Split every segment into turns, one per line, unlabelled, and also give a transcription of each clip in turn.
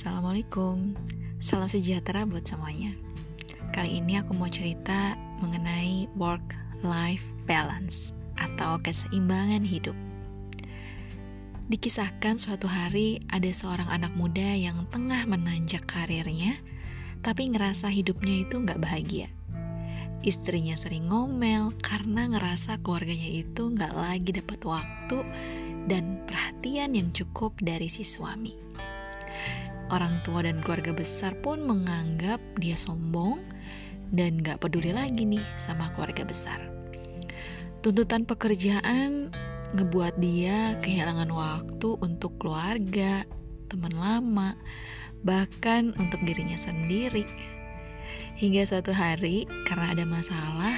Assalamualaikum, salam sejahtera buat semuanya. Kali ini aku mau cerita mengenai work-life balance atau keseimbangan hidup. Dikisahkan suatu hari ada seorang anak muda yang tengah menanjak karirnya, tapi ngerasa hidupnya itu nggak bahagia. Istrinya sering ngomel karena ngerasa keluarganya itu nggak lagi dapat waktu dan perhatian yang cukup dari si suami orang tua dan keluarga besar pun menganggap dia sombong dan gak peduli lagi nih sama keluarga besar. Tuntutan pekerjaan ngebuat dia kehilangan waktu untuk keluarga, teman lama, bahkan untuk dirinya sendiri. Hingga suatu hari, karena ada masalah,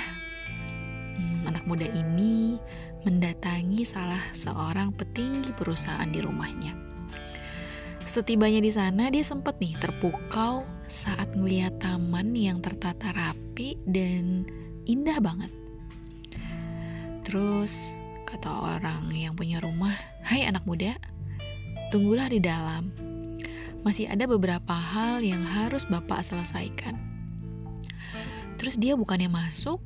hmm, anak muda ini mendatangi salah seorang petinggi perusahaan di rumahnya. Setibanya di sana, dia sempat nih terpukau saat melihat taman yang tertata rapi dan indah banget. Terus kata orang yang punya rumah, "Hai anak muda, tunggulah di dalam. Masih ada beberapa hal yang harus Bapak selesaikan." Terus dia bukannya masuk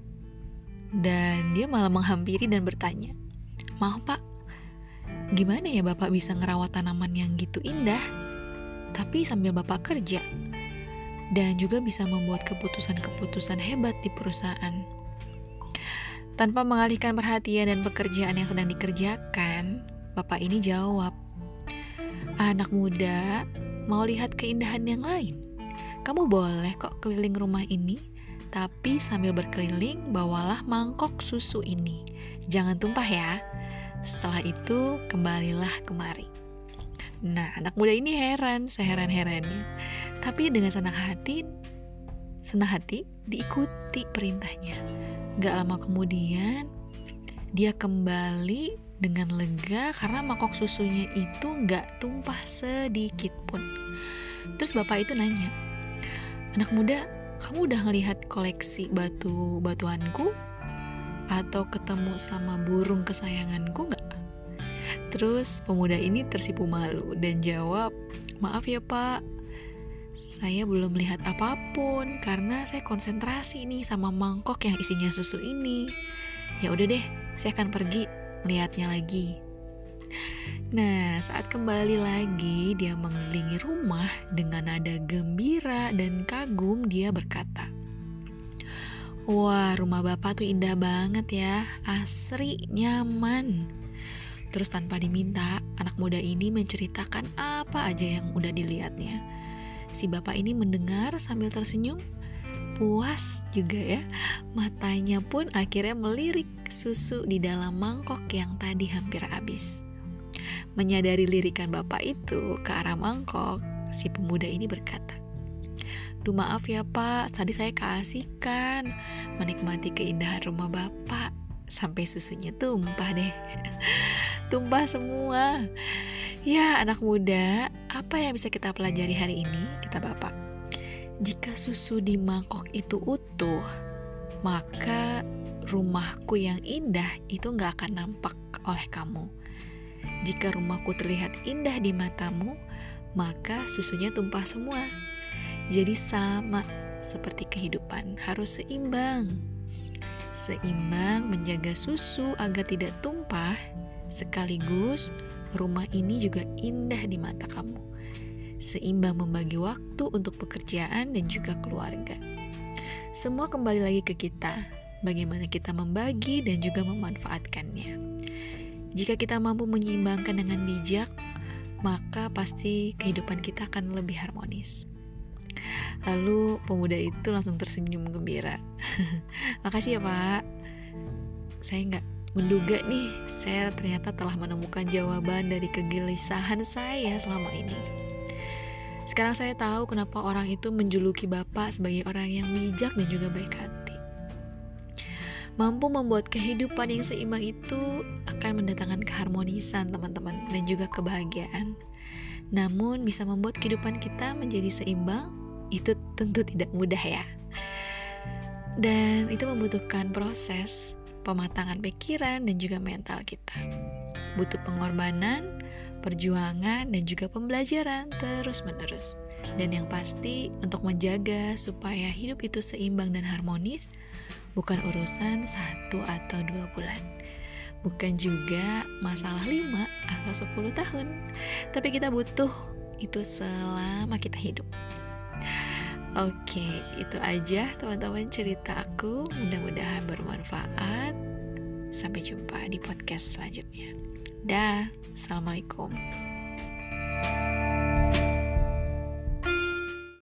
dan dia malah menghampiri dan bertanya, "Maaf, Pak, Gimana ya Bapak bisa ngerawat tanaman yang gitu indah, tapi sambil Bapak kerja? Dan juga bisa membuat keputusan-keputusan hebat di perusahaan. Tanpa mengalihkan perhatian dan pekerjaan yang sedang dikerjakan, Bapak ini jawab, Anak muda, mau lihat keindahan yang lain? Kamu boleh kok keliling rumah ini, tapi sambil berkeliling bawalah mangkok susu ini. Jangan tumpah ya. Setelah itu, kembalilah kemari. Nah, anak muda ini heran, seheran-herannya. Tapi dengan senang hati, senang hati diikuti perintahnya. Gak lama kemudian, dia kembali dengan lega karena mangkok susunya itu gak tumpah sedikit pun. Terus bapak itu nanya, anak muda, kamu udah ngelihat koleksi batu-batuanku? Atau ketemu sama burung kesayanganku nggak? Terus pemuda ini tersipu malu dan jawab, maaf ya pak, saya belum melihat apa pun karena saya konsentrasi nih sama mangkok yang isinya susu ini. Ya udah deh, saya akan pergi lihatnya lagi. Nah, saat kembali lagi dia mengelilingi rumah dengan nada gembira dan kagum dia berkata, Wah, rumah bapak tuh indah banget ya, asri, nyaman. Terus tanpa diminta, anak muda ini menceritakan apa aja yang udah dilihatnya. Si bapak ini mendengar sambil tersenyum, puas juga ya. Matanya pun akhirnya melirik susu di dalam mangkok yang tadi hampir habis. Menyadari lirikan bapak itu ke arah mangkok, si pemuda ini berkata, Duh maaf ya pak, tadi saya keasikan menikmati keindahan rumah bapak sampai susunya tumpah deh. tumpah semua. Ya anak muda, apa yang bisa kita pelajari hari ini? Kita bapak. Jika susu di mangkok itu utuh, maka rumahku yang indah itu nggak akan nampak oleh kamu. Jika rumahku terlihat indah di matamu, maka susunya tumpah semua. Jadi sama seperti kehidupan, harus seimbang. Seimbang menjaga susu agar tidak tumpah, sekaligus rumah ini juga indah di mata kamu. Seimbang membagi waktu untuk pekerjaan dan juga keluarga. Semua kembali lagi ke kita, bagaimana kita membagi dan juga memanfaatkannya. Jika kita mampu menyeimbangkan dengan bijak, maka pasti kehidupan kita akan lebih harmonis. Lalu pemuda itu langsung tersenyum gembira. Makasih ya pak. Saya nggak menduga nih, saya ternyata telah menemukan jawaban dari kegelisahan saya selama ini. Sekarang saya tahu kenapa orang itu menjuluki Bapak sebagai orang yang bijak dan juga baik hati. Mampu membuat kehidupan yang seimbang itu akan mendatangkan keharmonisan teman-teman dan juga kebahagiaan. Namun bisa membuat kehidupan kita menjadi seimbang itu tentu tidak mudah ya. Dan itu membutuhkan proses pematangan pikiran dan juga mental kita. Butuh pengorbanan, perjuangan, dan juga pembelajaran terus-menerus. Dan yang pasti, untuk menjaga supaya hidup itu seimbang dan harmonis, bukan urusan satu atau dua bulan. Bukan juga masalah lima atau sepuluh tahun. Tapi kita butuh itu selama kita hidup. Oke, itu aja teman-teman cerita aku. Mudah-mudahan bermanfaat. Sampai jumpa di podcast selanjutnya. Dah, Assalamualaikum.